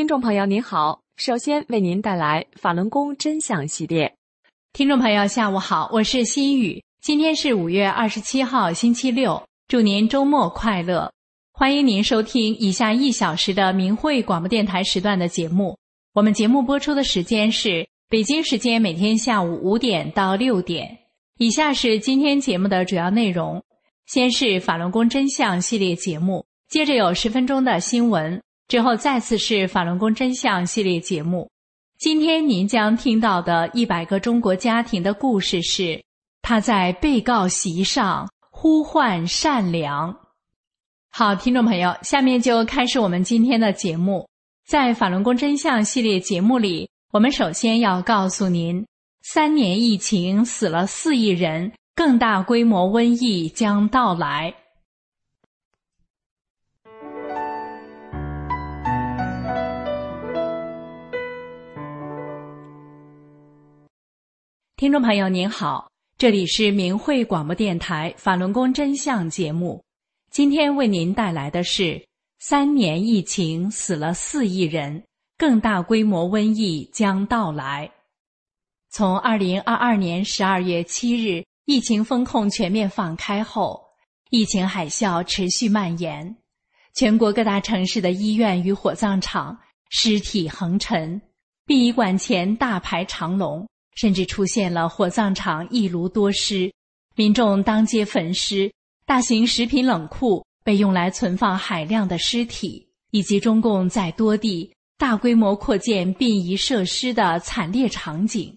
听众朋友您好，首先为您带来法轮功真相系列。听众朋友下午好，我是心雨，今天是五月二十七号星期六，祝您周末快乐！欢迎您收听以下一小时的明慧广播电台时段的节目。我们节目播出的时间是北京时间每天下午五点到六点。以下是今天节目的主要内容：先是法轮功真相系列节目，接着有十分钟的新闻。之后再次是法轮功真相系列节目。今天您将听到的一百个中国家庭的故事是：他在被告席上呼唤善良。好，听众朋友，下面就开始我们今天的节目。在法轮功真相系列节目里，我们首先要告诉您：三年疫情死了四亿人，更大规模瘟疫将到来。听众朋友您好，这里是明慧广播电台法轮功真相节目。今天为您带来的是：三年疫情死了四亿人，更大规模瘟疫将到来。从二零二二年十二月七日疫情封控全面放开后，疫情海啸持续蔓延，全国各大城市的医院与火葬场尸体横陈，殡仪馆前大排长龙。甚至出现了火葬场一炉多尸，民众当街焚尸，大型食品冷库被用来存放海量的尸体，以及中共在多地大规模扩建殡仪设施的惨烈场景。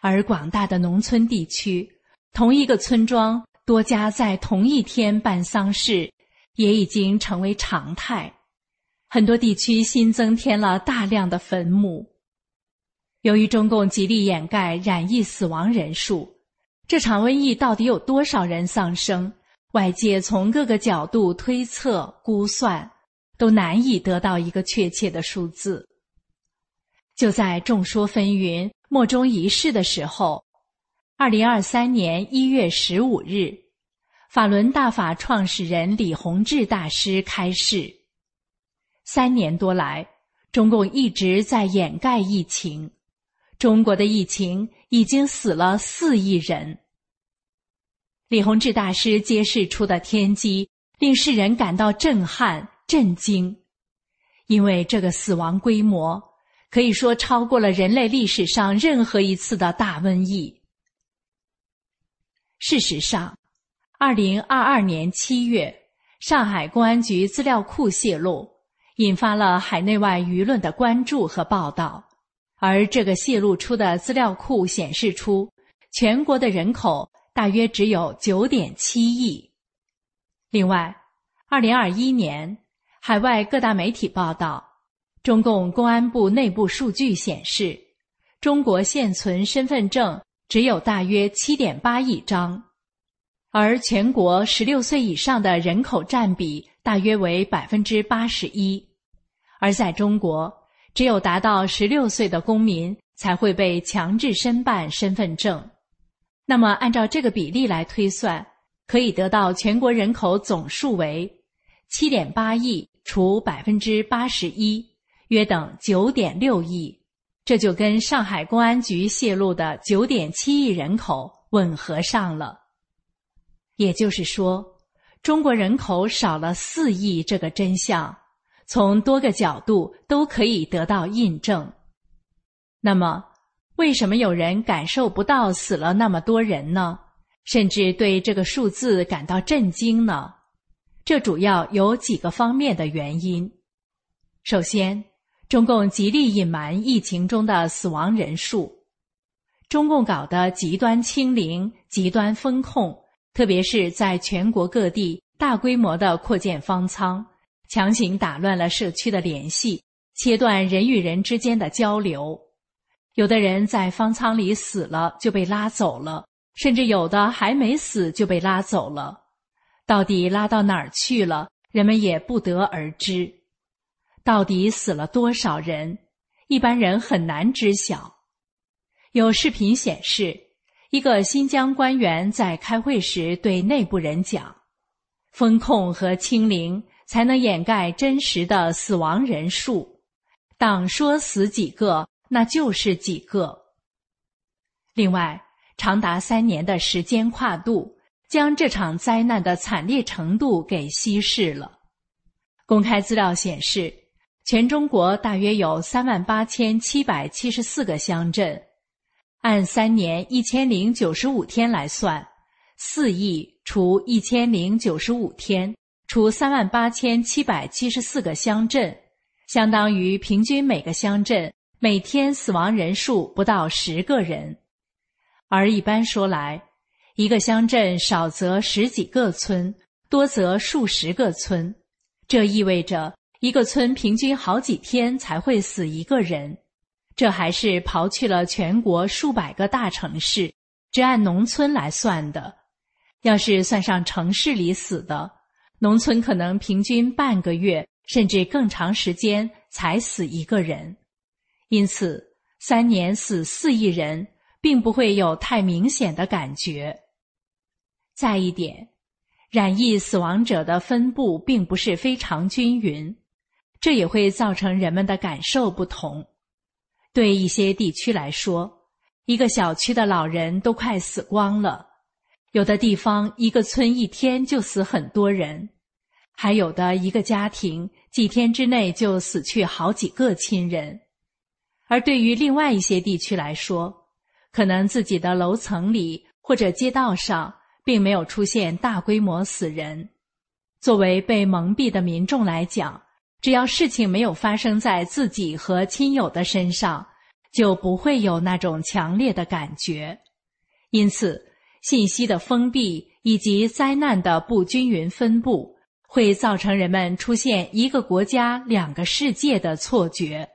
而广大的农村地区，同一个村庄多家在同一天办丧事，也已经成为常态。很多地区新增添了大量的坟墓。由于中共极力掩盖染疫死亡人数，这场瘟疫到底有多少人丧生？外界从各个角度推测估算，都难以得到一个确切的数字。就在众说纷纭、莫衷一是的时候，二零二三年一月十五日，法轮大法创始人李洪志大师开示：三年多来，中共一直在掩盖疫情。中国的疫情已经死了四亿人。李洪志大师揭示出的天机，令世人感到震撼、震惊，因为这个死亡规模可以说超过了人类历史上任何一次的大瘟疫。事实上，二零二二年七月，上海公安局资料库泄露，引发了海内外舆论的关注和报道。而这个泄露出的资料库显示出，全国的人口大约只有九点七亿。另外，二零二一年，海外各大媒体报道，中共公安部内部数据显示，中国现存身份证只有大约七点八亿张，而全国十六岁以上的人口占比大约为百分之八十一，而在中国。只有达到十六岁的公民才会被强制申办身份证，那么按照这个比例来推算，可以得到全国人口总数为七点八亿除百分之八十一，约等九点六亿，这就跟上海公安局泄露的九点七亿人口吻合上了。也就是说，中国人口少了四亿这个真相。从多个角度都可以得到印证。那么，为什么有人感受不到死了那么多人呢？甚至对这个数字感到震惊呢？这主要有几个方面的原因。首先，中共极力隐瞒疫情中的死亡人数。中共搞的极端清零、极端风控，特别是在全国各地大规模的扩建方舱，强行打乱了社区的联系，切断人与人之间的交流。有的人在方舱里死了就被拉走了，甚至有的还没死就被拉走了。到底拉到哪儿去了，人们也不得而知。到底死了多少人，一般人很难知晓。有视频显示，一个新疆官员在开会时对内部人讲：“风控和清零才能掩盖真实的死亡人数，党说死几个，那就是几个。”另外，长达三年的时间跨度，将这场灾难的惨烈程度给稀释了。公开资料显示，全中国大约有三万八千七百七十四个乡镇。按三年一千零九十五天来算，四亿除一千零九十五天除三万八千七百七十四个乡镇，相当于平均每个乡镇每天死亡人数不到十个人。而一般说来，一个乡镇少则十几个村，多则数十个村，这意味着一个村平均好几天才会死一个人。这还是刨去了全国数百个大城市，只按农村来算的。要是算上城市里死的，农村可能平均半个月甚至更长时间才死一个人。因此，三年死四亿人，并不会有太明显的感觉。再一点，染疫死亡者的分布并不是非常均匀，这也会造成人们的感受不同。对一些地区来说，一个小区的老人都快死光了；有的地方一个村一天就死很多人，还有的一个家庭几天之内就死去好几个亲人。而对于另外一些地区来说，可能自己的楼层里或者街道上并没有出现大规模死人。作为被蒙蔽的民众来讲，只要事情没有发生在自己和亲友的身上，就不会有那种强烈的感觉。因此，信息的封闭以及灾难的不均匀分布，会造成人们出现一个国家两个世界的错觉。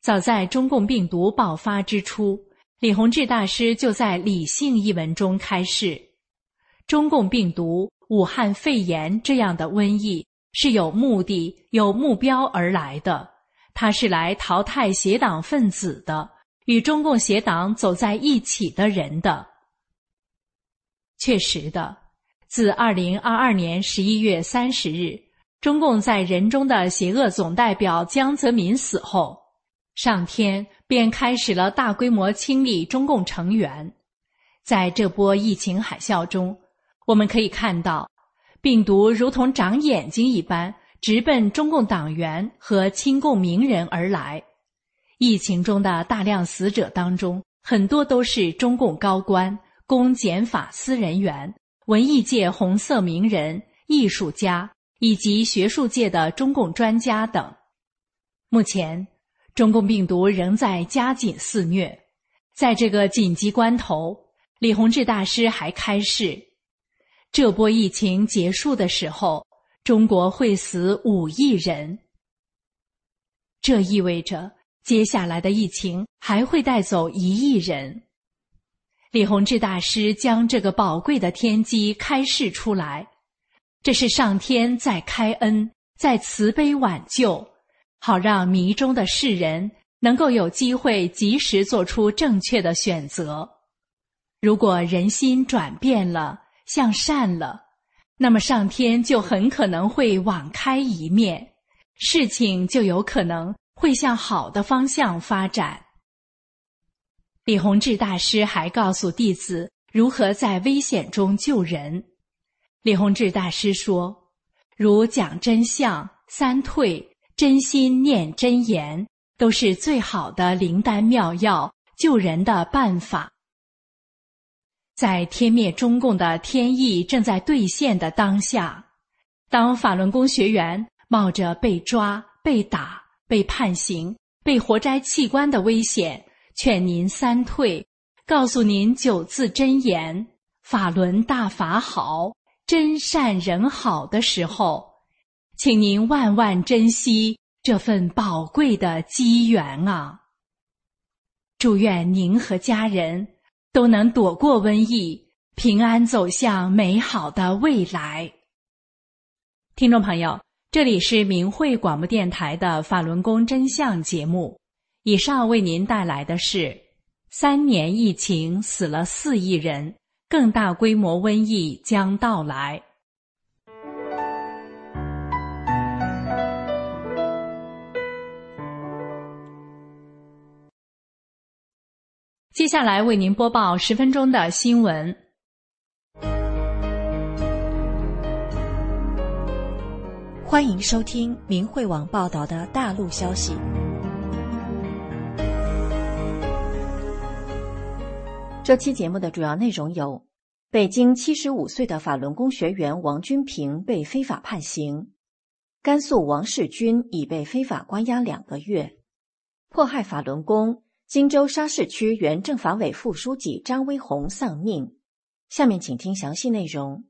早在中共病毒爆发之初，李洪志大师就在《理性》一文中开示：中共病毒、武汉肺炎这样的瘟疫。是有目的、有目标而来的，他是来淘汰邪党分子的，与中共邪党走在一起的人的。确实的，自二零二二年十一月三十日，中共在人中的邪恶总代表江泽民死后，上天便开始了大规模清理中共成员。在这波疫情海啸中，我们可以看到。病毒如同长眼睛一般，直奔中共党员和亲共名人而来。疫情中的大量死者当中，很多都是中共高官、公检法司人员、文艺界红色名人、艺术家以及学术界的中共专家等。目前，中共病毒仍在加紧肆虐。在这个紧急关头，李洪志大师还开示。这波疫情结束的时候，中国会死五亿人。这意味着接下来的疫情还会带走一亿人。李洪志大师将这个宝贵的天机开示出来，这是上天在开恩，在慈悲挽救，好让迷中的世人能够有机会及时做出正确的选择。如果人心转变了。向善了，那么上天就很可能会网开一面，事情就有可能会向好的方向发展。李洪志大师还告诉弟子如何在危险中救人。李洪志大师说：“如讲真相、三退、真心念真言、都是最好的灵丹妙药，救人的办法。在天灭中共的天意正在兑现的当下，当法轮功学员冒着被抓、被打、被判刑、被活摘器官的危险，劝您三退，告诉您九字真言：法轮大法好，真善人好的时候，请您万万珍惜这份宝贵的机缘啊！祝愿您和家人。都能躲过瘟疫，平安走向美好的未来。听众朋友，这里是明慧广播电台的法轮功真相节目。以上为您带来的是：三年疫情死了四亿人，更大规模瘟疫将到来。接下来为您播报十分钟的新闻。欢迎收听明慧网报道的大陆消息。这期节目的主要内容有：北京七十五岁的法轮功学员王军平被非法判刑；甘肃王世军已被非法关押两个月；迫害法轮功。荆州沙市区原政法委副书记张威红丧命。下面请听详细内容。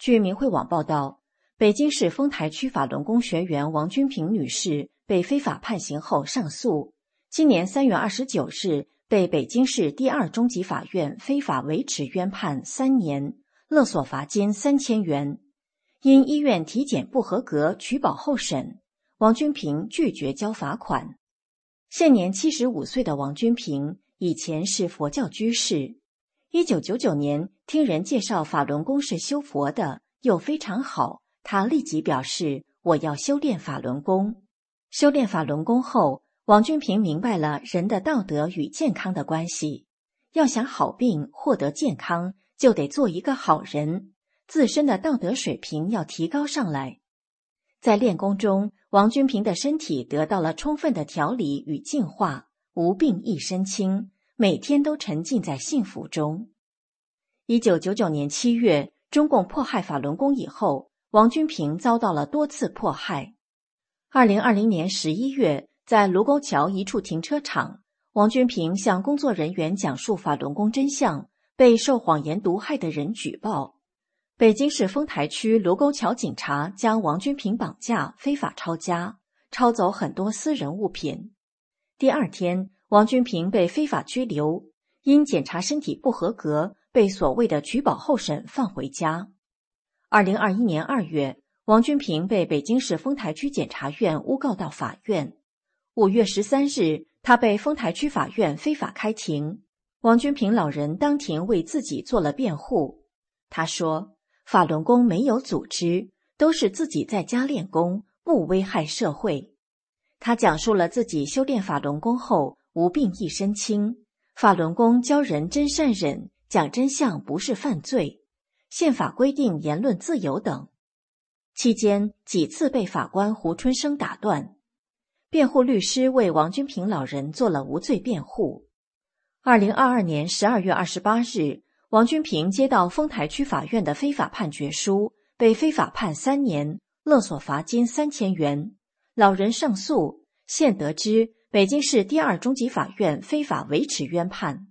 据明慧网报道，北京市丰台区法轮功学员王军平女士被非法判刑后上诉，今年三月二十九日被北京市第二中级法院非法维持冤判三年，勒索罚金三千元。因医院体检不合格取保候审，王军平拒绝交罚款。现年七十五岁的王君平，以前是佛教居士。一九九九年，听人介绍法轮功是修佛的，又非常好，他立即表示我要修炼法轮功。修炼法轮功后，王君平明白了人的道德与健康的关系。要想好病、获得健康，就得做一个好人，自身的道德水平要提高上来。在练功中，王君平的身体得到了充分的调理与净化，无病一身轻，每天都沉浸在幸福中。一九九九年七月，中共迫害法轮功以后，王君平遭到了多次迫害。二零二零年十一月，在卢沟桥一处停车场，王君平向工作人员讲述法轮功真相，被受谎言毒害的人举报。北京市丰台区卢沟桥警察将王军平绑架，非法抄家，抄走很多私人物品。第二天，王军平被非法拘留，因检查身体不合格，被所谓的取保候审放回家。二零二一年二月，王军平被北京市丰台区检察院诬告到法院。五月十三日，他被丰台区法院非法开庭。王军平老人当庭为自己做了辩护，他说。法轮功没有组织，都是自己在家练功，不危害社会。他讲述了自己修炼法轮功后无病一身轻，法轮功教人真善忍，讲真相不是犯罪，宪法规定言论自由等。期间几次被法官胡春生打断，辩护律师为王君平老人做了无罪辩护。二零二二年十二月二十八日。王军平接到丰台区法院的非法判决书，被非法判三年，勒索罚金三千元。老人上诉，现得知北京市第二中级法院非法维持冤判。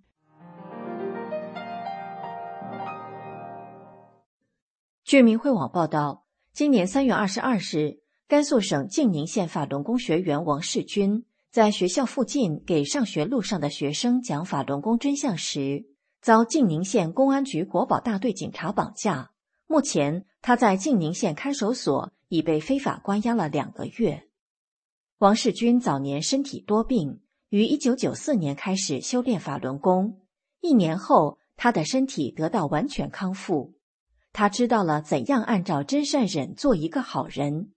据明慧网报道，今年三月二十二日，甘肃省静宁县法轮功学员王世军在学校附近给上学路上的学生讲法轮功真相时。遭静宁县公安局国保大队警察绑架，目前他在静宁县看守所已被非法关押了两个月。王世军早年身体多病，于一九九四年开始修炼法轮功，一年后他的身体得到完全康复。他知道了怎样按照真善忍做一个好人。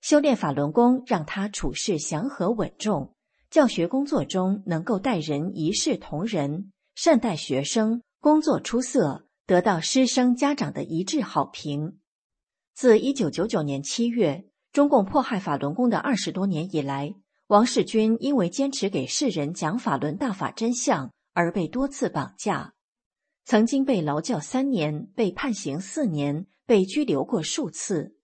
修炼法轮功让他处事祥和稳重，教学工作中能够待人一视同仁。善待学生，工作出色，得到师生家长的一致好评。自一九九九年七月，中共迫害法轮功的二十多年以来，王世军因为坚持给世人讲法轮大法真相而被多次绑架，曾经被劳教三年，被判刑四年，被拘留过数次，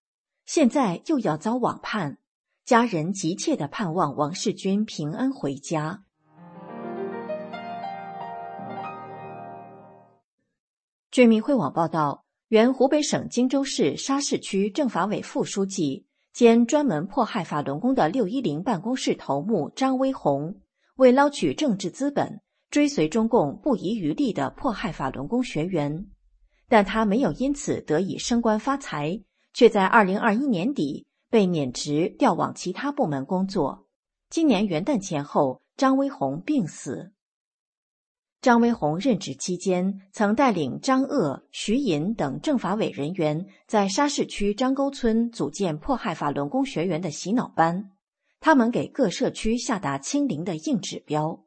现在又要遭网判，家人急切的盼望王世军平安回家。据民汇网报道，原湖北省荆州市沙市区政法委副书记。兼专门迫害法轮功的六一零办公室头目张威红，为捞取政治资本，追随中共不遗余力的迫害法轮功学员，但他没有因此得以升官发财，却在二零二一年底被免职调往其他部门工作。今年元旦前后，张威红病死。张威红任职期间，曾带领张鄂、徐寅等政法委人员在沙市区张沟村组建迫害法轮功学员的洗脑班。他们给各社区下达清零的硬指标。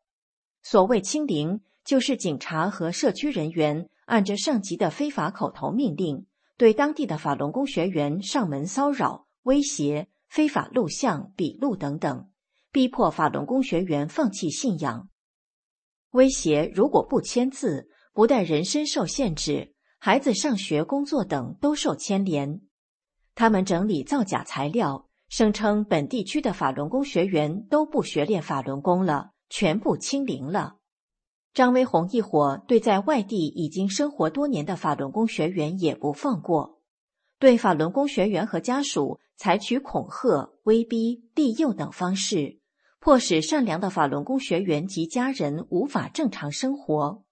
所谓清零，就是警察和社区人员按着上级的非法口头命令，对当地的法轮功学员上门骚扰、威胁、非法录像、笔录等等，逼迫法轮功学员放弃信仰。威胁：如果不签字，不但人身受限制，孩子上学、工作等都受牵连。他们整理造假材料，声称本地区的法轮功学员都不学练法轮功了，全部清零了。张威红一伙对在外地已经生活多年的法轮功学员也不放过，对法轮功学员和家属采取恐吓、威逼、利诱等方式。迫使善良的法轮功学员及家人无法正常生活，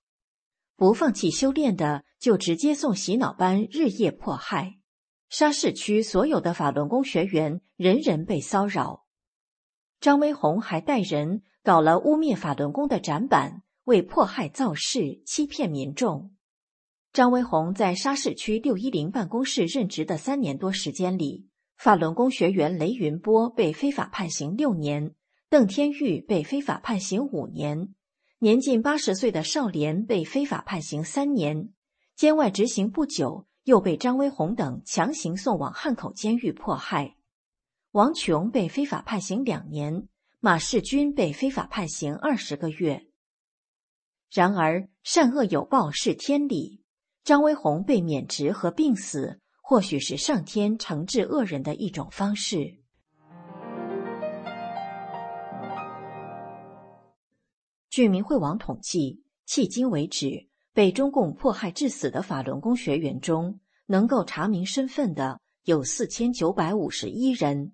不放弃修炼的就直接送洗脑班，日夜迫害。沙市区所有的法轮功学员人人被骚扰。张威红还带人搞了污蔑法轮功的展板，为迫害造势，欺骗民众。张威红在沙市区六一零办公室任职的三年多时间里，法轮功学员雷云波被非法判刑六年。邓天玉被非法判刑五年，年近八十岁的少年被非法判刑三年，监外执行不久，又被张威红等强行送往汉口监狱迫害。王琼被非法判刑两年，马世军被非法判刑二十个月。然而，善恶有报是天理，张威红被免职和病死，或许是上天惩治恶人的一种方式。据明慧网统计，迄今为止，被中共迫害致死的法轮功学员中，能够查明身份的有四千九百五十一人。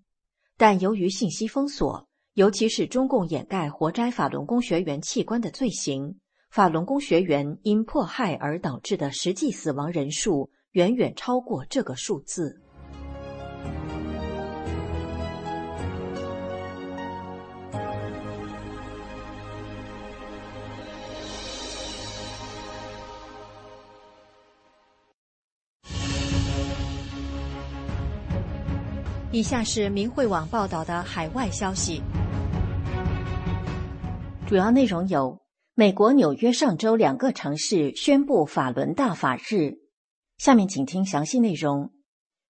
但由于信息封锁，尤其是中共掩盖活摘法轮功学员器官的罪行，法轮功学员因迫害而导致的实际死亡人数远远超过这个数字。以下是明慧网报道的海外消息，主要内容有：美国纽约上周两个城市宣布法轮大法日。下面请听详细内容。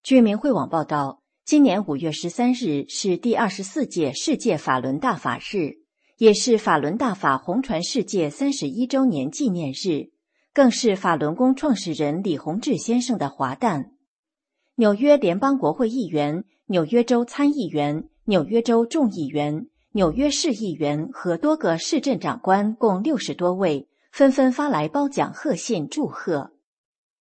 据明慧网报道，今年五月十三日是第二十四届世界法轮大法日，也是法轮大法红传世界三十一周年纪念日，更是法轮功创始人李洪志先生的华诞。纽约联邦国会议员。纽约州参议员、纽约州众议员、纽约市议员和多个市镇长官共六十多位纷纷发来褒奖贺信祝贺。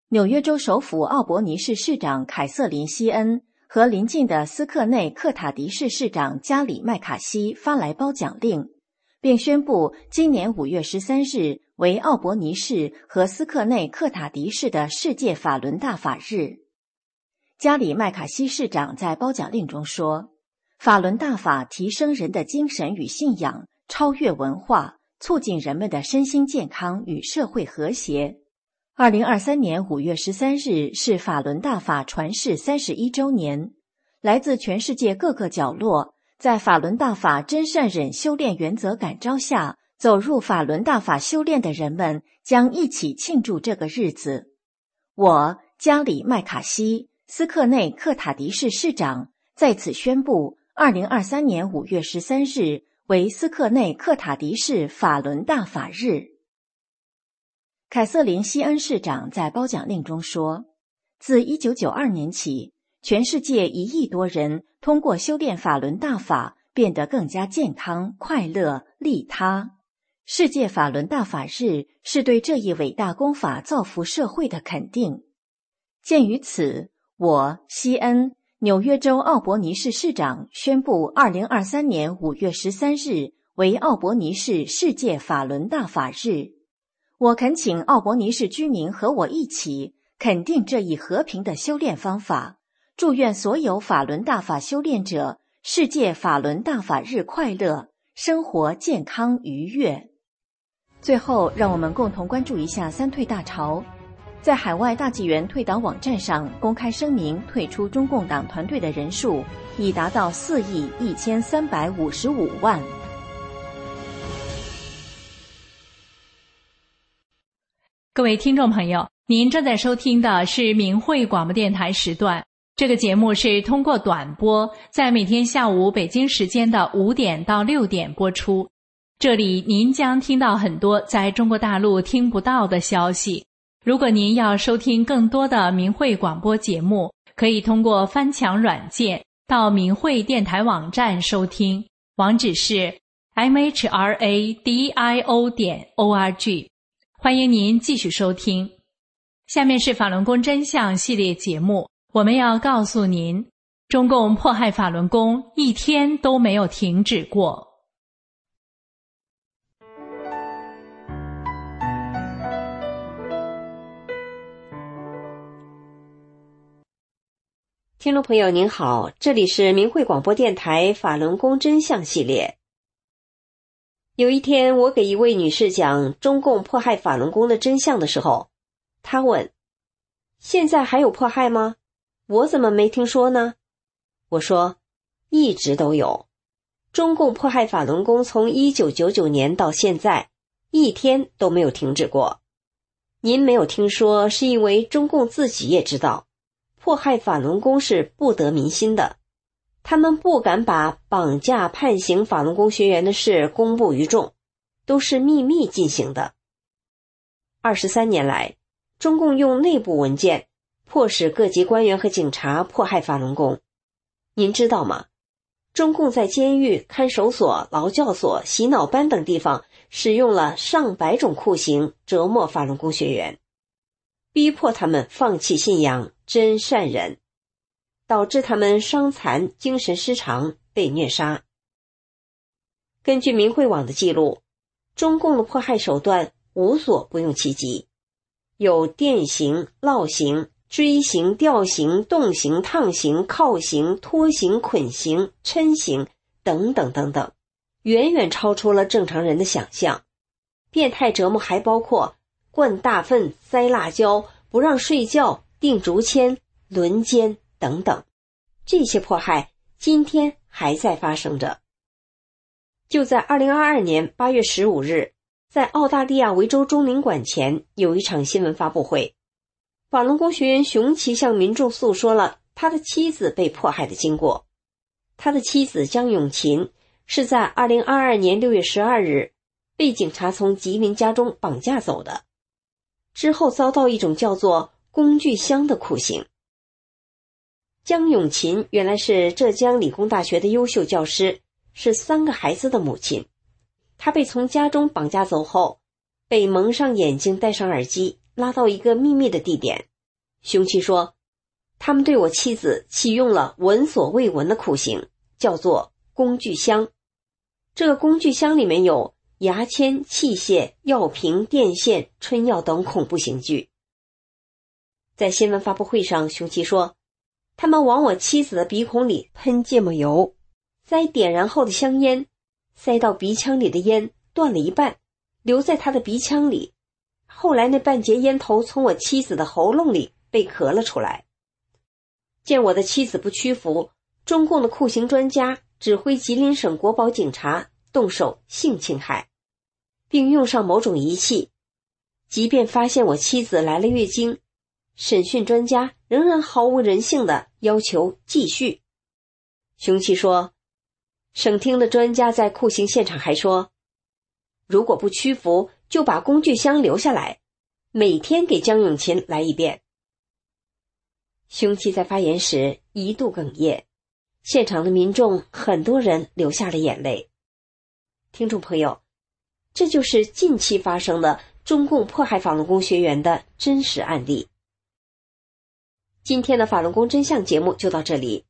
纽约州首府奥伯尼市市长凯瑟琳·希恩和邻近的斯克内克塔迪市市长加里·麦卡锡发来褒奖令，并宣布今年五月十三日为奥伯尼市和斯克内克塔迪市的世界法轮大法日。加里麦卡锡市长在褒奖令中说：“法轮大法提升人的精神与信仰，超越文化，促进人们的身心健康与社会和谐。”二零二三年五月十三日是法轮大法传世三十一周年，来自全世界各个角落，在法轮大法真善忍修炼原则感召下，走入法轮大法修炼的人们将一起庆祝这个日子。我加里麦卡锡。斯克内克塔迪市市长在此宣布，二零二三年五月十三日为斯克内克塔迪市法轮大法日。凯瑟琳·西恩市长在褒奖令中说：“自1992年起，全世界一亿多人通过修炼法轮大法，变得更加健康、快乐、利他。世界法轮大法日是对这一伟大功法造福社会的肯定。鉴于此，我西恩纽约州奥伯尼市市长宣布，2023年5月13日为奥伯尼市世界法轮大法日。”我恳请奥伯尼市居民和我一起肯定这一和平的修炼方法，祝愿所有法轮大法修炼者世界法轮大法日快乐，生活健康愉悦。最后，让我们共同关注一下三退大潮，在海外大纪元退党网站上公开声明退出中共党团队的人数已达到四亿一千三百五十五万。各位听众朋友，您正在收听的是明慧广播电台时段。这个节目是通过短波，在每天下午北京时间的五点到六点播出。这里您将听到很多在中国大陆听不到的消息。如果您要收听更多的明慧广播节目，可以通过翻墙软件到明慧电台网站收听，网址是 mhradio 点 org。欢迎您继续收听，下面是法轮功真相系列节目。我们要告诉您，中共迫害法轮功一天都没有停止过。听众朋友您好，这里是明慧广播电台法轮功真相系列。有一天，我给一位女士讲中共迫害法轮功的真相的时候，她问：“现在还有迫害吗？我怎么没听说呢？”我说：“一直都有，中共迫害法轮功从一九九九年到现在，一天都没有停止过。您没有听说，是因为中共自己也知道，迫害法轮功是不得民心的。”他们不敢把绑架、判刑法轮功学员的事公布于众，都是秘密进行的。二十三年来，中共用内部文件迫使各级官员和警察迫害法轮功。您知道吗？中共在监狱、看守所、劳教所、洗脑班等地方使用了上百种酷刑折磨法轮功学员，逼迫他们放弃信仰、真善忍。导致他们伤残、精神失常、被虐杀。根据明慧网的记录，中共的迫害手段无所不用其极，有电刑、烙刑、锥刑、吊刑、冻刑、烫刑、铐刑、拖刑、捆刑、抻刑等等等等，远远超出了正常人的想象。变态折磨还包括灌大粪、塞辣椒、不让睡觉、钉竹签、轮奸。等等，这些迫害今天还在发生着。就在二零二二年八月十五日，在澳大利亚维州中领馆前有一场新闻发布会，法轮功学员熊奇向民众诉说了他的妻子被迫害的经过。他的妻子江永琴是在二零二二年六月十二日被警察从吉林家中绑架走的，之后遭到一种叫做工具箱的酷刑。江永琴原来是浙江理工大学的优秀教师，是三个孩子的母亲。她被从家中绑架走后，被蒙上眼睛、戴上耳机，拉到一个秘密的地点。凶器说：“他们对我妻子启用了闻所未闻的酷刑，叫做工具箱。这个工具箱里面有牙签、器械、药瓶、电线、春药等恐怖刑具。”在新闻发布会上，熊奇说。他们往我妻子的鼻孔里喷芥末油，塞点燃后的香烟，塞到鼻腔里的烟断了一半，留在他的鼻腔里。后来那半截烟头从我妻子的喉咙里被咳了出来。见我的妻子不屈服，中共的酷刑专家指挥吉林省国宝警察动手性侵害，并用上某种仪器，即便发现我妻子来了月经。审讯专家仍然毫无人性的要求继续。凶器说：“省厅的专家在酷刑现场还说，如果不屈服，就把工具箱留下来，每天给江永琴来一遍。凶器在发言时一度哽咽，现场的民众很多人流下了眼泪。听众朋友，这就是近期发生的中共迫害法轮功学员的真实案例。今天的法轮功真相节目就到这里，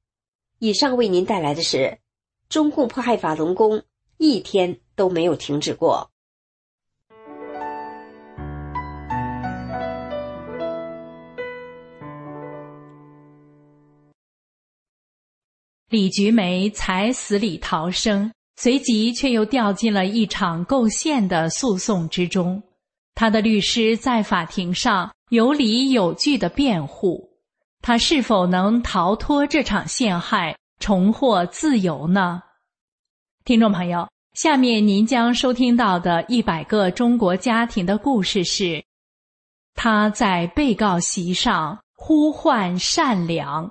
以上为您带来的是中共迫害法轮功一天都没有停止过。李菊梅才死里逃生，随即却又掉进了一场构陷的诉讼之中。他的律师在法庭上有理有据的辩护，他是否能逃脱这场陷害，重获自由呢？听众朋友，下面您将收听到的一百个中国家庭的故事是：他在被告席上呼唤善良。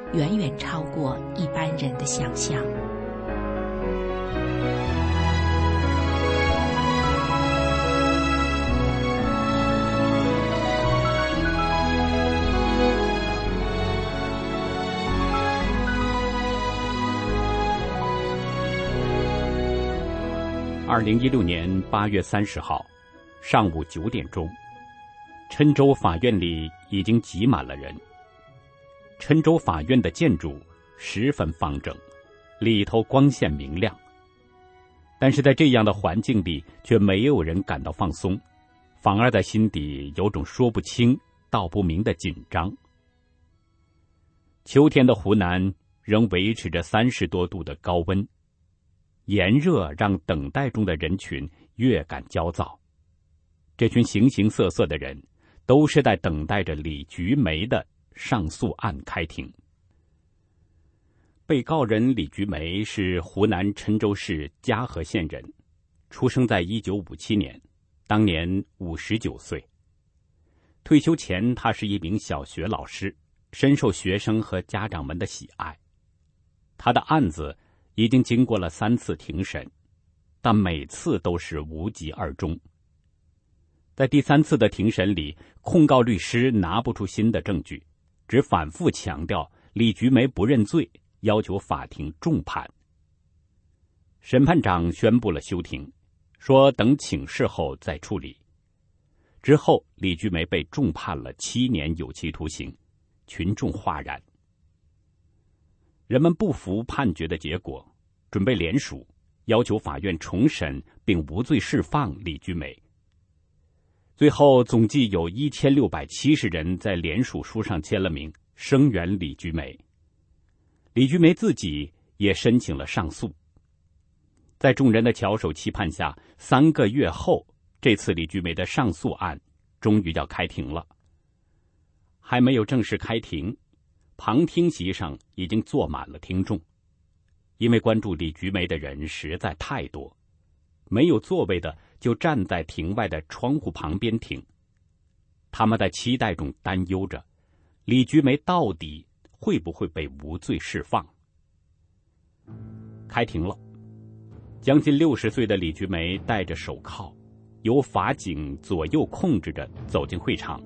远远超过一般人的想象。二零一六年八月三十号上午九点钟，郴州法院里已经挤满了人。郴州法院的建筑十分方正，里头光线明亮。但是在这样的环境里，却没有人感到放松，反而在心底有种说不清道不明的紧张。秋天的湖南仍维持着三十多度的高温，炎热让等待中的人群越感焦躁。这群形形色色的人，都是在等待着李菊梅的。上诉案开庭。被告人李菊梅是湖南郴州市嘉禾县人，出生在一九五七年，当年五十九岁。退休前，他是一名小学老师，深受学生和家长们的喜爱。他的案子已经经过了三次庭审，但每次都是无疾而终。在第三次的庭审里，控告律师拿不出新的证据。只反复强调李菊梅不认罪，要求法庭重判。审判长宣布了休庭，说等请示后再处理。之后，李菊梅被重判了七年有期徒刑，群众哗然。人们不服判决的结果，准备联署，要求法院重审并无罪释放李菊梅。最后，总计有一千六百七十人在联署书上签了名，声援李菊梅。李菊梅自己也申请了上诉。在众人的翘首期盼下，三个月后，这次李菊梅的上诉案终于要开庭了。还没有正式开庭，旁听席上已经坐满了听众，因为关注李菊梅的人实在太多，没有座位的。就站在庭外的窗户旁边听，他们在期待中担忧着，李菊梅到底会不会被无罪释放？开庭了，将近六十岁的李菊梅戴着手铐，由法警左右控制着走进会场。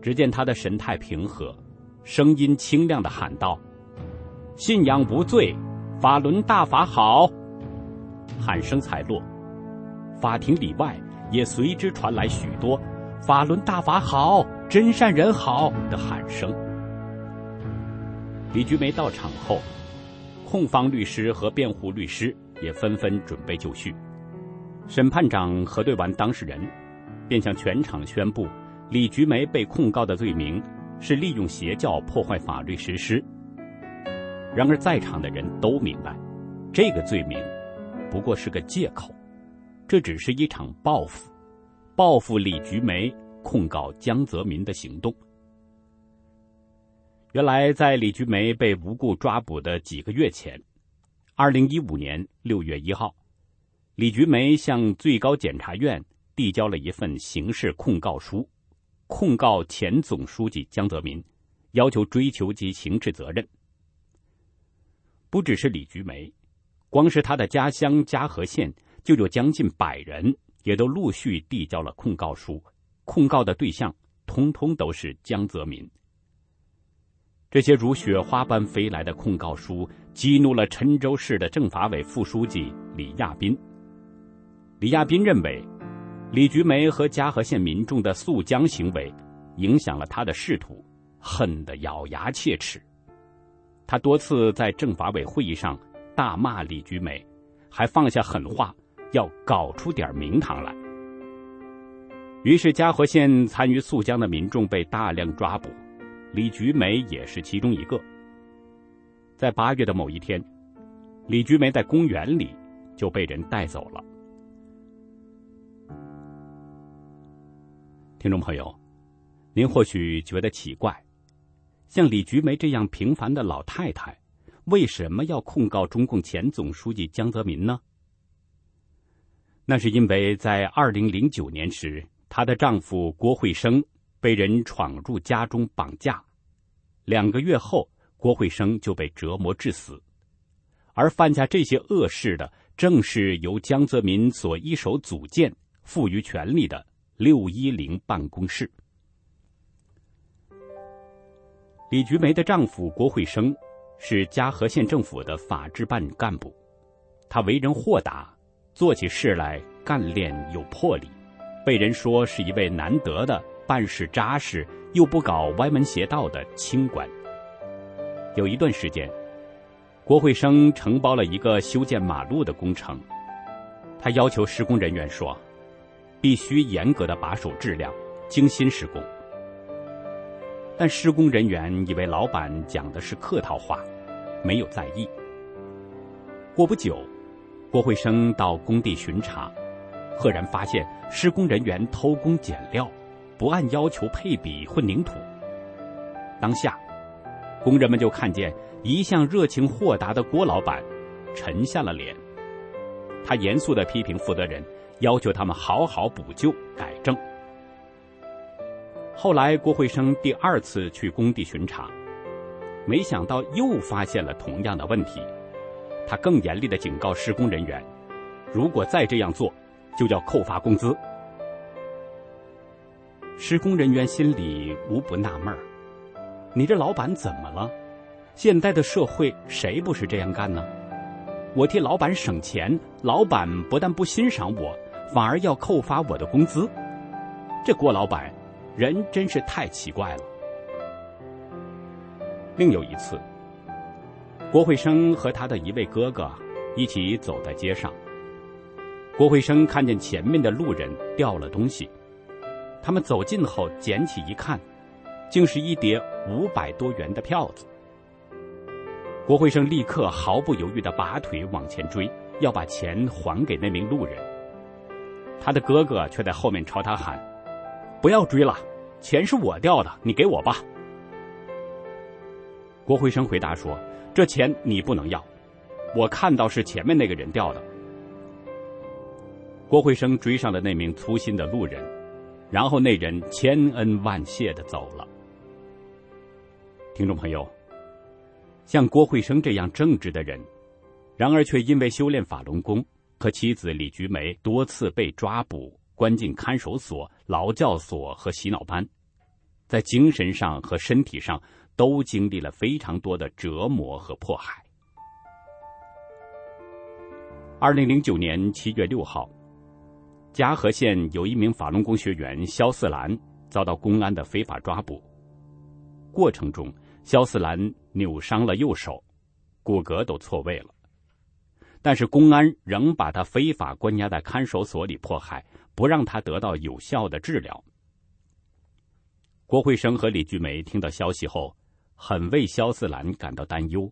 只见他的神态平和，声音清亮的喊道：“信仰无罪，法轮大法好。”喊声才落。法庭里外也随之传来许多“法轮大法好，真善人好”的喊声。李菊梅到场后，控方律师和辩护律师也纷纷准备就绪。审判长核对完当事人，便向全场宣布，李菊梅被控告的罪名是利用邪教破坏法律实施。然而，在场的人都明白，这个罪名不过是个借口，这只是一场报复，报复李菊梅控告江泽民的行动。原来，在李菊梅被无故抓捕的几个月前，二零一五年六月一号，李菊梅向最高检察院递交了一份刑事控告书，控告前总书记江泽民，要求追求其刑事责任。不只是李菊梅，光是他的家乡嘉禾县就有将近百人，也都陆续递交了控告书，控告的对象通通都是江泽民。这些如雪花般飞来的控告书，激怒了郴州市的政法委副书记李亚斌。李亚斌认为，李菊梅和嘉禾县民众的诉江行为，影响了他的仕途，恨得咬牙切齿。他多次在政法委会议上大骂李菊梅，还放下狠话，要搞出点名堂来。于是，嘉禾县参与诉江的民众被大量抓捕。李菊梅也是其中一个。在八月的某一天，李菊梅在公园里就被人带走了。听众朋友，您或许觉得奇怪，像李菊梅这样平凡的老太太，为什么要控告中共前总书记江泽民呢？那是因为在二零零九年时，她的丈夫郭慧生。被人闯入家中绑架，两个月后，郭慧生就被折磨致死。而犯下这些恶事的，正是由江泽民所一手组建、赋予权力的六一零办公室。李菊梅的丈夫郭慧生是嘉禾县政府的法制办干部，他为人豁达，做起事来干练有魄力，被人说是一位难得的。办事扎实又不搞歪门邪道的清官。有一段时间，郭慧生承包了一个修建马路的工程，他要求施工人员说：“必须严格的把守质量，精心施工。”但施工人员以为老板讲的是客套话，没有在意。过不久，郭慧生到工地巡查，赫然发现施工人员偷工减料。不按要求配比混凝土。当下，工人们就看见一向热情豁达的郭老板沉下了脸。他严肃的批评负责人，要求他们好好补救改正。后来，郭慧生第二次去工地巡查，没想到又发现了同样的问题。他更严厉的警告施工人员：如果再这样做，就要扣发工资。施工人员心里无不纳闷儿：“你这老板怎么了？现在的社会谁不是这样干呢？我替老板省钱，老板不但不欣赏我，反而要扣发我的工资。这郭老板，人真是太奇怪了。”另有一次，郭慧生和他的一位哥哥一起走在街上，郭慧生看见前面的路人掉了东西。他们走近后捡起一看，竟是一叠五百多元的票子。郭慧生立刻毫不犹豫的拔腿往前追，要把钱还给那名路人。他的哥哥却在后面朝他喊：“不要追了，钱是我掉的，你给我吧。”郭慧生回答说：“这钱你不能要，我看到是前面那个人掉的。”郭慧生追上了那名粗心的路人。然后那人千恩万谢的走了。听众朋友，像郭慧生这样正直的人，然而却因为修炼法轮功和妻子李菊梅多次被抓捕、关进看守所、劳教所和洗脑班，在精神上和身体上都经历了非常多的折磨和迫害。二零零九年七月六号。嘉禾县有一名法轮功学员肖四兰遭到公安的非法抓捕，过程中肖四兰扭伤了右手，骨骼都错位了。但是公安仍把他非法关押在看守所里迫害，不让他得到有效的治疗。郭慧生和李菊梅听到消息后，很为肖四兰感到担忧。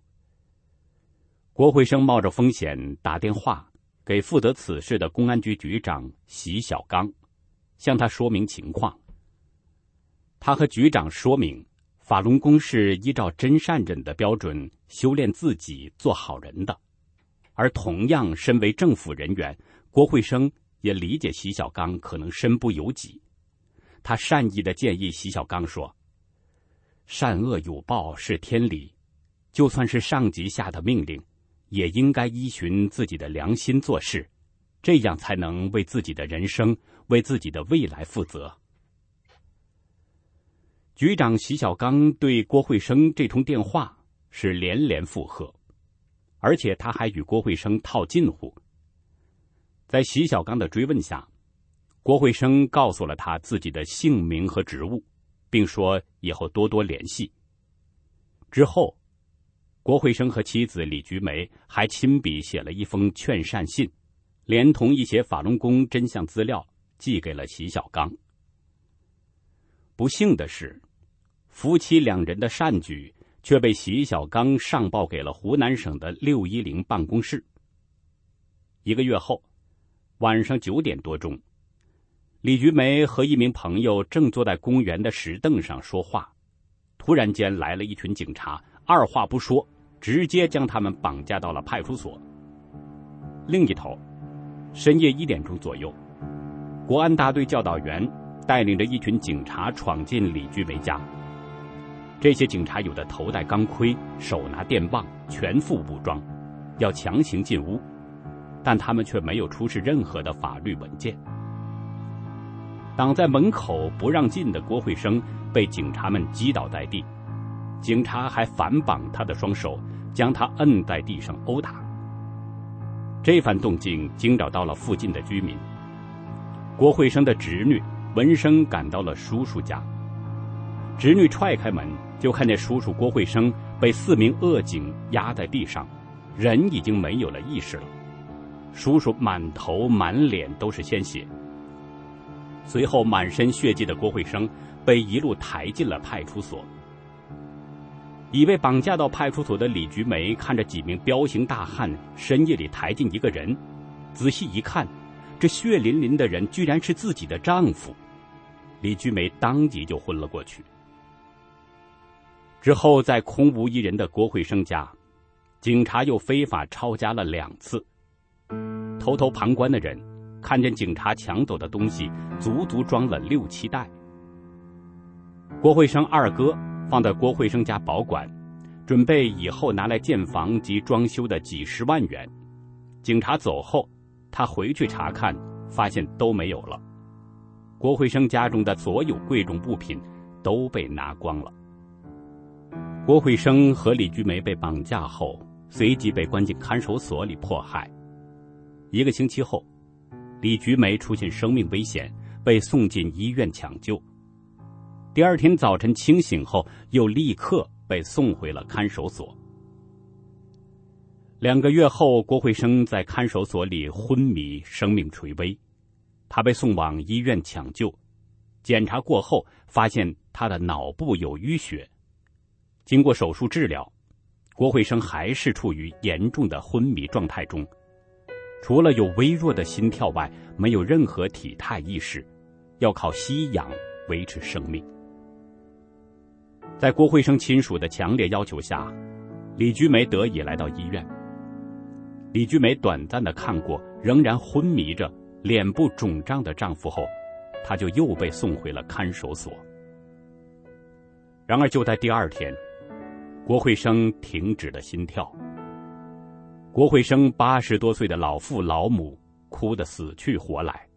郭慧生冒着风险打电话给负责此事的公安局局长席小刚，向他说明情况。他和局长说明，法轮功是依照真善忍的标准修炼自己做好人的。而同样身为政府人员，郭慧生也理解席小刚可能身不由己。他善意的建议席小刚说：“善恶有报是天理，就算是上级下的命令，也应该依循自己的良心做事，这样才能为自己的人生、为自己的未来负责。”局长席小刚对郭慧生这通电话是连连附和。而且他还与郭慧生套近乎。在席小刚的追问下，郭慧生告诉了他自己的姓名和职务，并说以后多多联系。之后，郭慧生和妻子李菊梅还亲笔写了一封劝善信，连同一些法轮功真相资料寄给了席小刚。不幸的是，夫妻两人的善举。却被席小刚上报给了湖南省的六一零办公室。一个月后，晚上九点多钟，李菊梅和一名朋友正坐在公园的石凳上说话，突然间来了一群警察，二话不说，直接将他们绑架到了派出所。另一头，深夜一点钟左右，国安大队教导员带领着一群警察闯进李菊梅家。这些警察有的头戴钢盔，手拿电棒，全副武装，要强行进屋，但他们却没有出示任何的法律文件。挡在门口不让进的郭慧生被警察们击倒在地，警察还反绑他的双手，将他摁在地上殴打。这番动静惊扰到了附近的居民。郭慧生的侄女闻声赶到了叔叔家。侄女踹开门，就看见叔叔郭慧生被四名恶警压在地上，人已经没有了意识了。叔叔满头满脸都是鲜血。随后，满身血迹的郭慧生被一路抬进了派出所。已被绑架到派出所的李菊梅看着几名彪形大汉深夜里抬进一个人，仔细一看，这血淋淋的人居然是自己的丈夫。李菊梅当即就昏了过去。之后，在空无一人的郭慧生家，警察又非法抄家了两次。偷偷旁观的人看见警察抢走的东西足足装了六七袋。郭慧生二哥放在郭慧生家保管，准备以后拿来建房及装修的几十万元。警察走后，他回去查看，发现都没有了。郭慧生家中的所有贵重物品都被拿光了。郭慧生和李菊梅被绑架后，随即被关进看守所里迫害。一个星期后，李菊梅出现生命危险，被送进医院抢救。第二天早晨清醒后，又立刻被送回了看守所。两个月后，郭慧生在看守所里昏迷，生命垂危。他被送往医院抢救，检查过后发现他的脑部有淤血。经过手术治疗，郭慧生还是处于严重的昏迷状态中，除了有微弱的心跳外，没有任何体态意识，要靠吸氧维持生命。在郭慧生亲属的强烈要求下，李菊梅得以来到医院。李菊梅短暂的看过仍然昏迷着、脸部肿胀的丈夫后，她就又被送回了看守所。然而就在第二天。郭慧生停止了心跳。郭慧生八十多岁的老父老母哭得死去活来，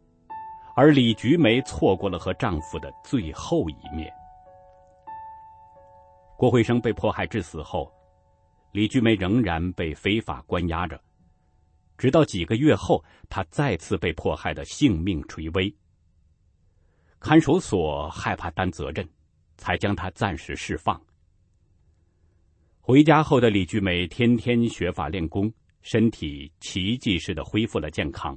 而李菊梅错过了和丈夫的最后一面。郭慧生被迫害致死后，李菊梅仍然被非法关押着，直到几个月后，她再次被迫害的性命垂危。看守所害怕担责任，才将她暂时释放。回家后的李菊梅天天学法练功，身体奇迹似的恢复了健康。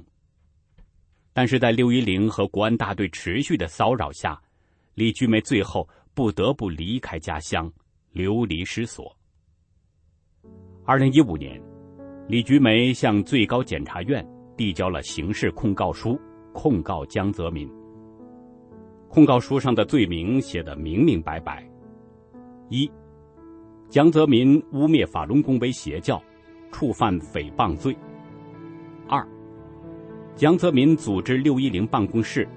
但是在六一零和国安大队持续的骚扰下，李菊梅最后不得不离开家乡，流离失所。二零一五年，李菊梅向最高检察院递交了刑事控告书，控告江泽民。控告书上的罪名写得明明白白：一、江泽民污蔑法轮功为邪教，触犯诽谤罪；二、江泽民组织六一零办公室，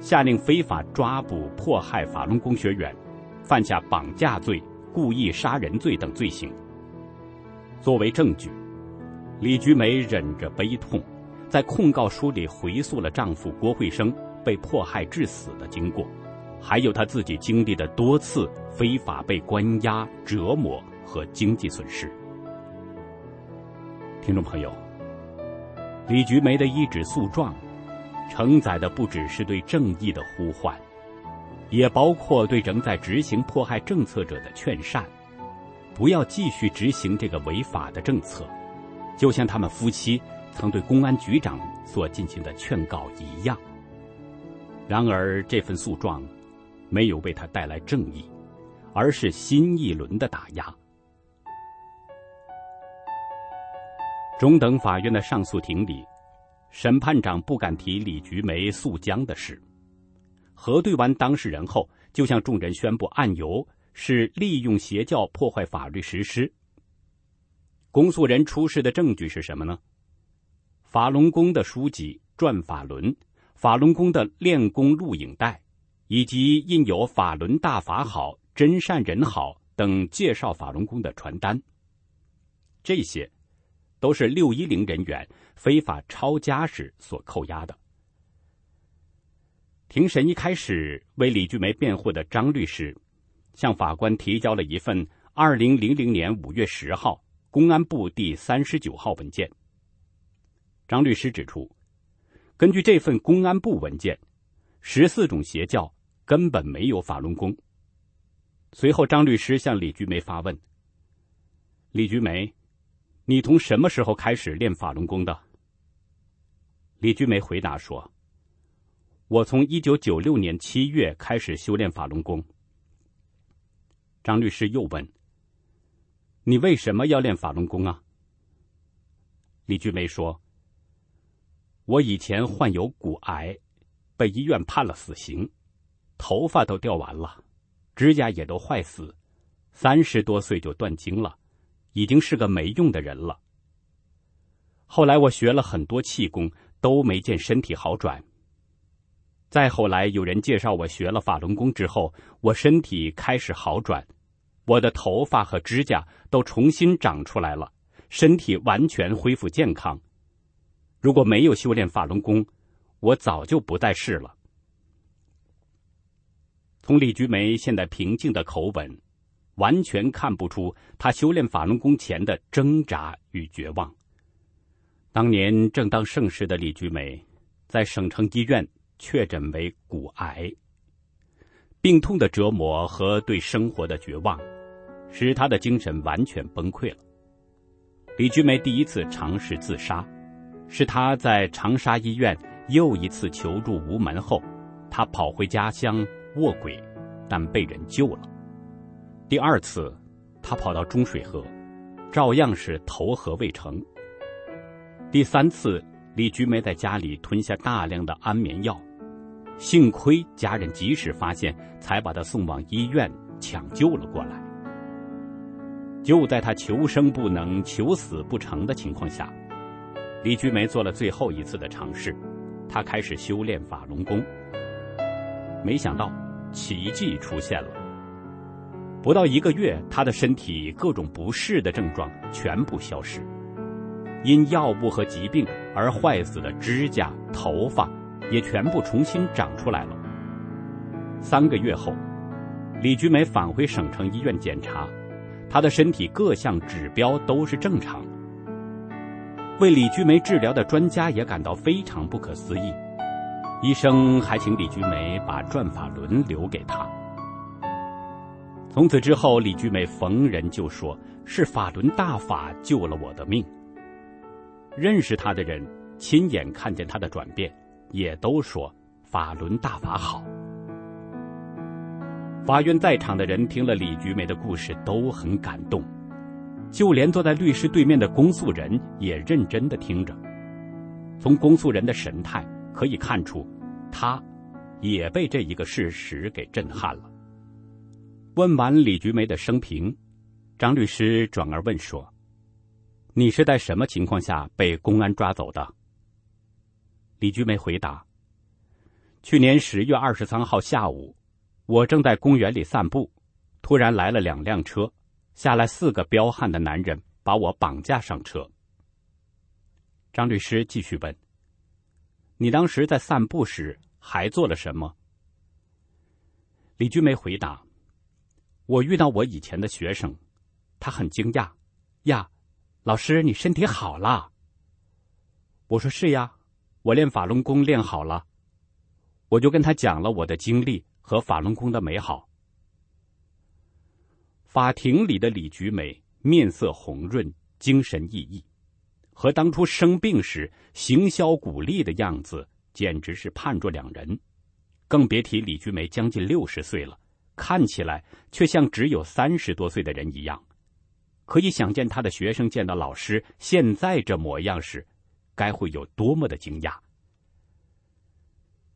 下令非法抓捕迫害法轮功学员，犯下绑架罪、故意杀人罪等罪行。作为证据，李菊梅忍着悲痛，在控告书里回溯了丈夫郭慧生被迫害致死的经过，还有她自己经历的多次非法被关押、折磨和经济损失。听众朋友，李菊梅的一纸诉状，承载的不只是对正义的呼唤，也包括对仍在执行迫害政策者的劝善。不要继续执行这个违法的政策，就像他们夫妻曾对公安局长所进行的劝告一样。然而，这份诉状没有为他带来正义，而是新一轮的打压。中等法院的上诉庭里，审判长不敢提李菊梅诉江的事。核对完当事人后，就向众人宣布案由。是利用邪教破坏法律实施。公诉人出示的证据是什么呢？法轮功的书籍《转法轮》，法轮功的练功录影带，以及印有“法轮大法好，真善人好”等介绍法轮功的传单。这些，都是六一零人员非法抄家时所扣押的。庭审一开始，为李菊梅辩护的张律师。向法官提交了一份二零零零年五月十号公安部第三十九号文件。张律师指出，根据这份公安部文件，十四种邪教根本没有法轮功。随后，张律师向李菊梅发问：“李菊梅，你从什么时候开始练法轮功的？”李菊梅回答说：“我从一九九六年七月开始修炼法轮功。”张律师又问：“你为什么要练法轮功啊？”李菊梅说：“我以前患有骨癌，被医院判了死刑，头发都掉完了，指甲也都坏死，三十多岁就断经了，已经是个没用的人了。后来我学了很多气功，都没见身体好转。再后来，有人介绍我学了法轮功之后，我身体开始好转。”我的头发和指甲都重新长出来了，身体完全恢复健康。如果没有修炼法轮功，我早就不在世了。从李菊梅现在平静的口吻，完全看不出他修炼法轮功前的挣扎与绝望。当年正当盛世的李菊梅，在省城医院确诊为骨癌，病痛的折磨和对生活的绝望。使他的精神完全崩溃了。李菊梅第一次尝试自杀，是他在长沙医院又一次求助无门后，他跑回家乡卧轨，但被人救了。第二次，他跑到中水河，照样是投河未成。第三次，李菊梅在家里吞下大量的安眠药，幸亏家人及时发现，才把他送往医院抢救了过来。就在他求生不能、求死不成的情况下，李菊梅做了最后一次的尝试，她开始修炼法轮功。没想到，奇迹出现了。不到一个月，她的身体各种不适的症状全部消失，因药物和疾病而坏死的指甲、头发也全部重新长出来了。三个月后，李菊梅返回省城医院检查。她的身体各项指标都是正常，为李菊梅治疗的专家也感到非常不可思议。医生还请李菊梅把转法轮留给他。从此之后，李菊梅逢人就说是法轮大法救了我的命。认识他的人亲眼看见他的转变，也都说法轮大法好。法院在场的人听了李菊梅的故事都很感动，就连坐在律师对面的公诉人也认真的听着。从公诉人的神态可以看出，他也被这一个事实给震撼了。问完李菊梅的生平，张律师转而问说：“你是在什么情况下被公安抓走的？”李菊梅回答：“去年十月二十三号下午。”我正在公园里散步，突然来了两辆车，下来四个彪悍的男人，把我绑架上车。张律师继续问：“你当时在散步时还做了什么？”李菊梅回答：“我遇到我以前的学生，他很惊讶，呀，老师你身体好了。”我说：“是呀，我练法轮功练好了。”我就跟他讲了我的经历。和法轮功的美好。法庭里的李菊梅面色红润，精神奕奕，和当初生病时行销鼓励的样子简直是判若两人。更别提李菊梅将近六十岁了，看起来却像只有三十多岁的人一样。可以想见，他的学生见到老师现在这模样时，该会有多么的惊讶。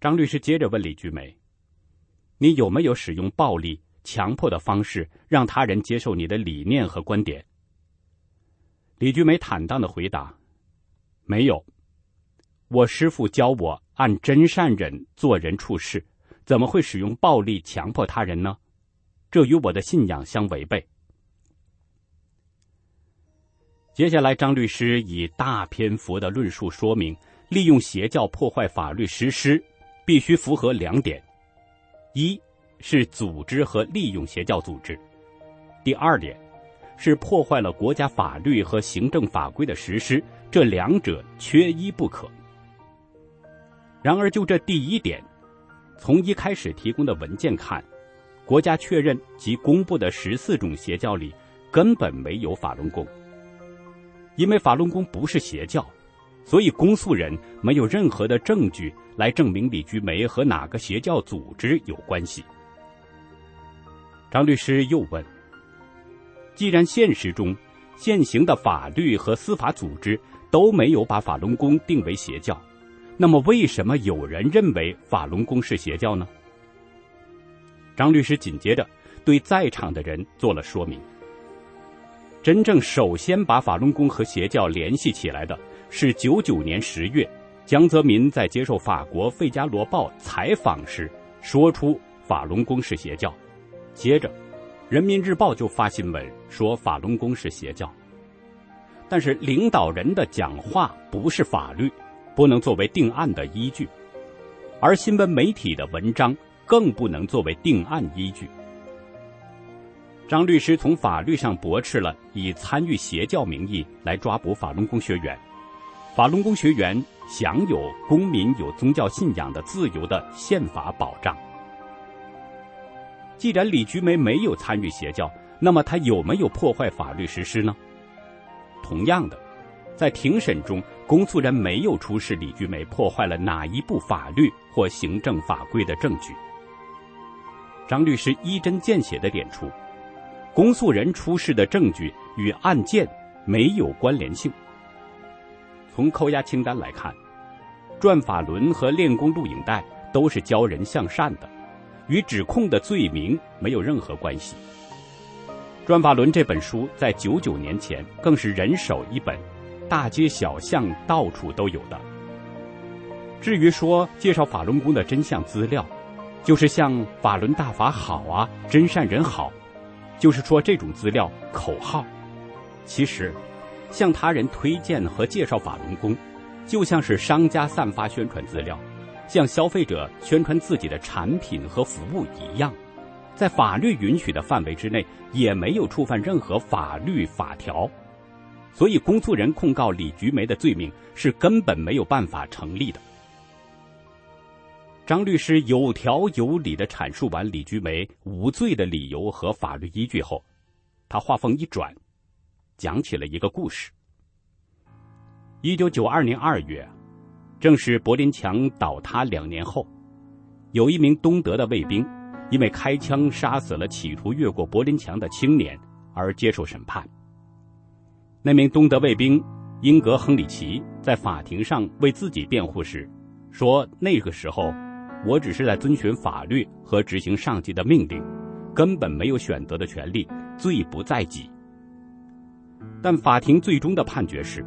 张律师接着问李菊梅。你有没有使用暴力、强迫的方式让他人接受你的理念和观点？李菊梅坦荡的回答：“没有，我师傅教我按真善忍做人处事，怎么会使用暴力强迫他人呢？这与我的信仰相违背。”接下来，张律师以大篇幅的论述说明，利用邪教破坏法律实施，必须符合两点。一是组织和利用邪教组织，第二点是破坏了国家法律和行政法规的实施，这两者缺一不可。然而，就这第一点，从一开始提供的文件看，国家确认及公布的十四种邪教里根本没有法轮功，因为法轮功不是邪教，所以公诉人没有任何的证据。来证明李菊梅和哪个邪教组织有关系？张律师又问：“既然现实中现行的法律和司法组织都没有把法轮功定为邪教，那么为什么有人认为法轮功是邪教呢？”张律师紧接着对在场的人做了说明：真正首先把法轮功和邪教联系起来的是九九年十月。江泽民在接受法国《费加罗报》采访时说出法轮功是邪教，接着，《人民日报》就发新闻说法轮功是邪教。但是领导人的讲话不是法律，不能作为定案的依据，而新闻媒体的文章更不能作为定案依据。张律师从法律上驳斥了以参与邪教名义来抓捕法轮功学员，法轮功学员。享有公民有宗教信仰的自由的宪法保障。既然李菊梅没有参与邪教，那么她有没有破坏法律实施呢？同样的，在庭审中，公诉人没有出示李菊梅破坏了哪一部法律或行政法规的证据。张律师一针见血的点出，公诉人出示的证据与案件没有关联性。从扣押清单来看，转法轮和练功录影带都是教人向善的，与指控的罪名没有任何关系。转法轮这本书在九九年前更是人手一本，大街小巷到处都有的。至于说介绍法轮功的真相资料，就是像法轮大法好啊，真善人好，就是说这种资料口号，其实。向他人推荐和介绍法轮功，就像是商家散发宣传资料，向消费者宣传自己的产品和服务一样，在法律允许的范围之内，也没有触犯任何法律法条，所以公诉人控告李菊梅的罪名是根本没有办法成立的。张律师有条有理的阐述完李菊梅无罪的理由和法律依据后，他话锋一转。讲起了一个故事。一九九二年二月，正是柏林墙倒塌两年后，有一名东德的卫兵因为开枪杀死了企图越过柏林墙的青年而接受审判。那名东德卫兵英格·亨里奇在法庭上为自己辩护时说：“那个时候，我只是在遵循法律和执行上级的命令，根本没有选择的权利，罪不在己。”但法庭最终的判决是。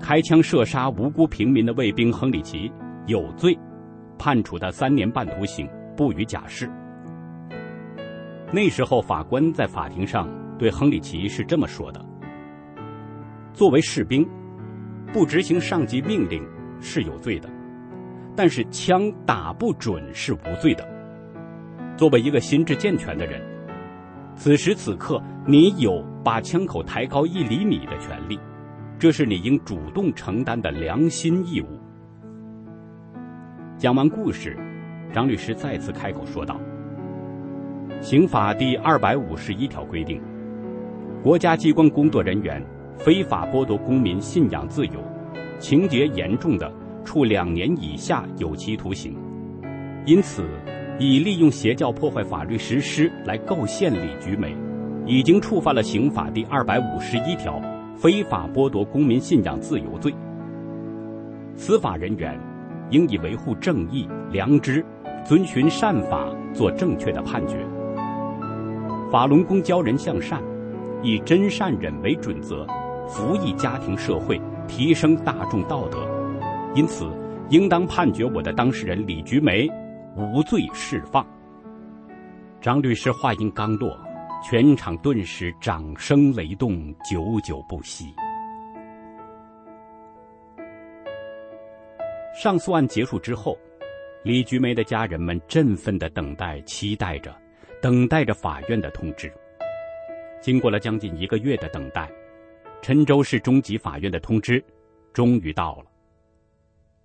开枪射杀无辜平民的卫兵亨里奇有罪，判处他三年半徒刑，不予假释。那时候，法官在法庭上对亨里奇是这么说的：“作为士兵，不执行上级命令是有罪的，但是枪打不准是无罪的。作为一个心智健全的人，此时此刻你有把枪口抬高一厘米的权利。”这是你应主动承担的良心义务。讲完故事，张律师再次开口说道：“刑法第二百五十一条规定，国家机关工作人员非法剥夺公民信仰自由，情节严重的，处两年以下有期徒刑。因此，以利用邪教破坏法律实施来构陷李菊梅，已经触犯了刑法第二百五十一条。”非法剥夺公民信仰自由罪，司法人员应以维护正义、良知、遵循善法做正确的判决。法轮功教人向善，以真善忍为准则，服役家庭社会，提升大众道德。因此，应当判决我的当事人李菊梅无罪释放。张律师话音刚落。全场顿时掌声雷动，久久不息。上诉案结束之后，李菊梅的家人们振奋的等待、期待着，等待着法院的通知。经过了将近一个月的等待，郴州市中级法院的通知终于到了。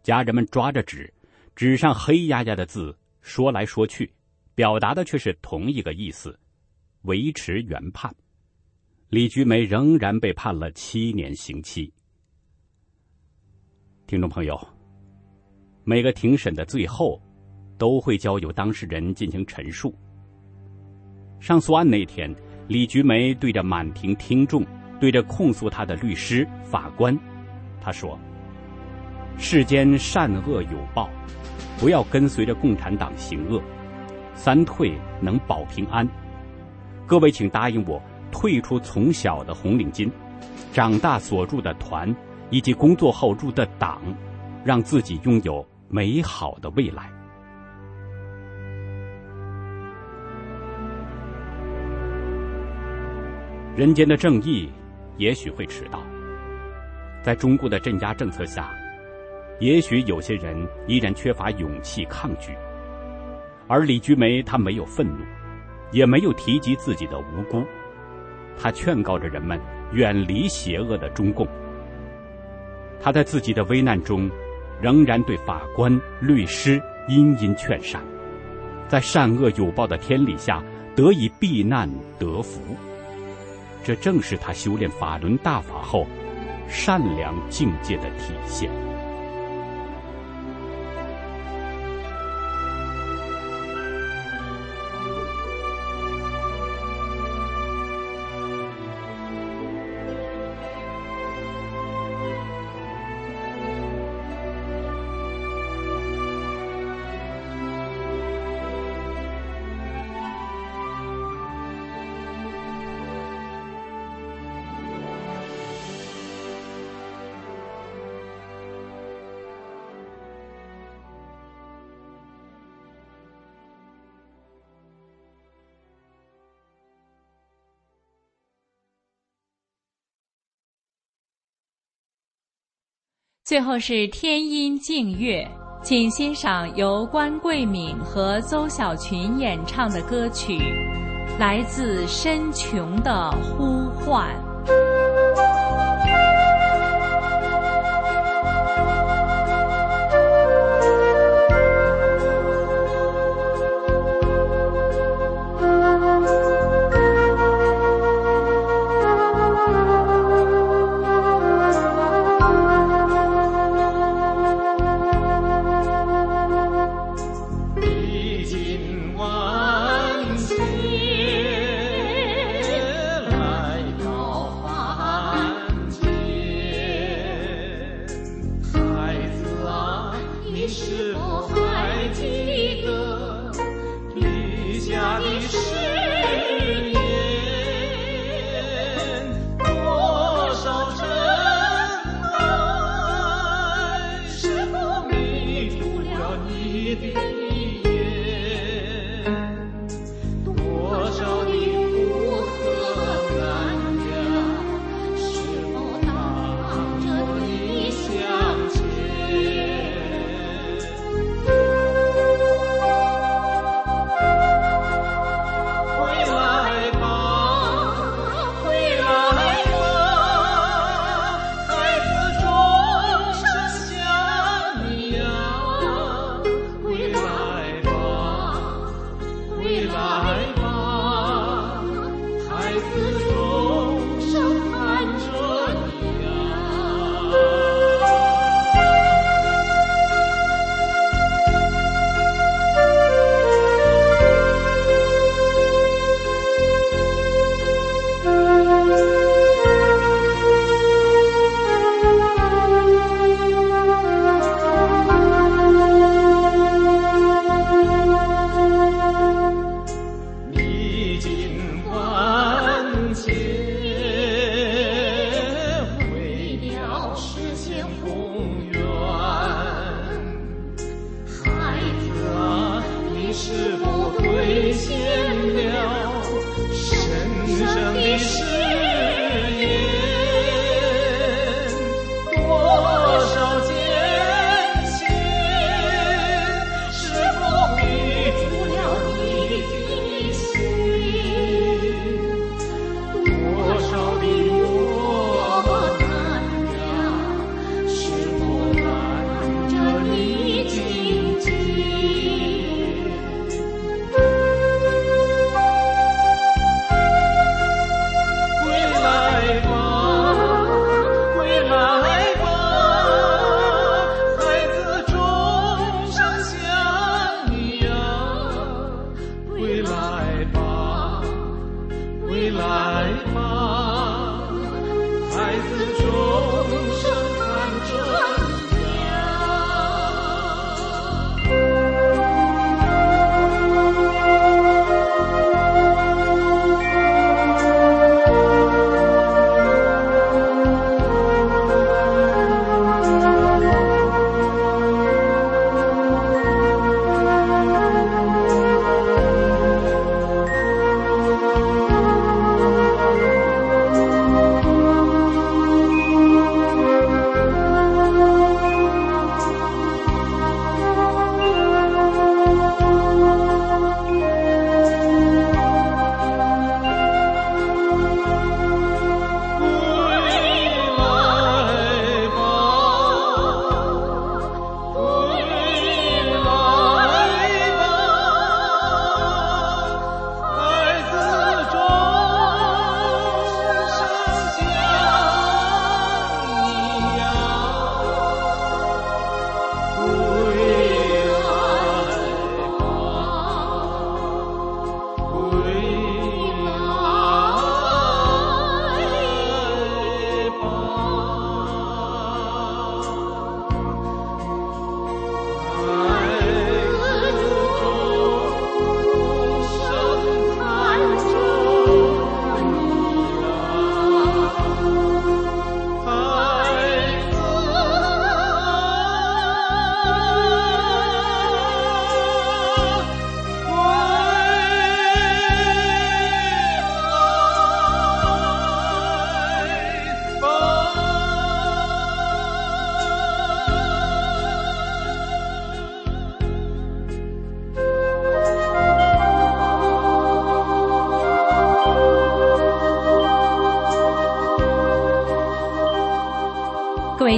家人们抓着纸，纸上黑压压的字，说来说去，表达的却是同一个意思。维持原判，李菊梅仍然被判了七年刑期。听众朋友，每个庭审的最后，都会交由当事人进行陈述。上诉案那天，李菊梅对着满庭听众，对着控诉他的律师、法官，他说：“世间善恶有报，不要跟随着共产党行恶，三退能保平安。”各位，请答应我，退出从小的红领巾，长大所入的团，以及工作后入的党，让自己拥有美好的未来。人间的正义也许会迟到，在中共的镇压政策下，也许有些人依然缺乏勇气抗拒，而李菊梅她没有愤怒。也没有提及自己的无辜，他劝告着人们远离邪恶的中共。他在自己的危难中，仍然对法官、律师殷殷劝善，在善恶有报的天理下得以避难得福。这正是他修炼法轮大法后善良境界的体现。最后是天音静月，请欣赏由关桂敏和邹小群演唱的歌曲，来自深穷的呼唤。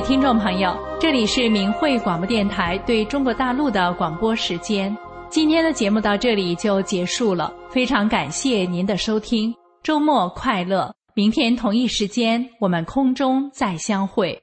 听众朋友，这里是明慧广播电台对中国大陆的广播时间。今天的节目到这里就结束了，非常感谢您的收听，周末快乐！明天同一时间我们空中再相会。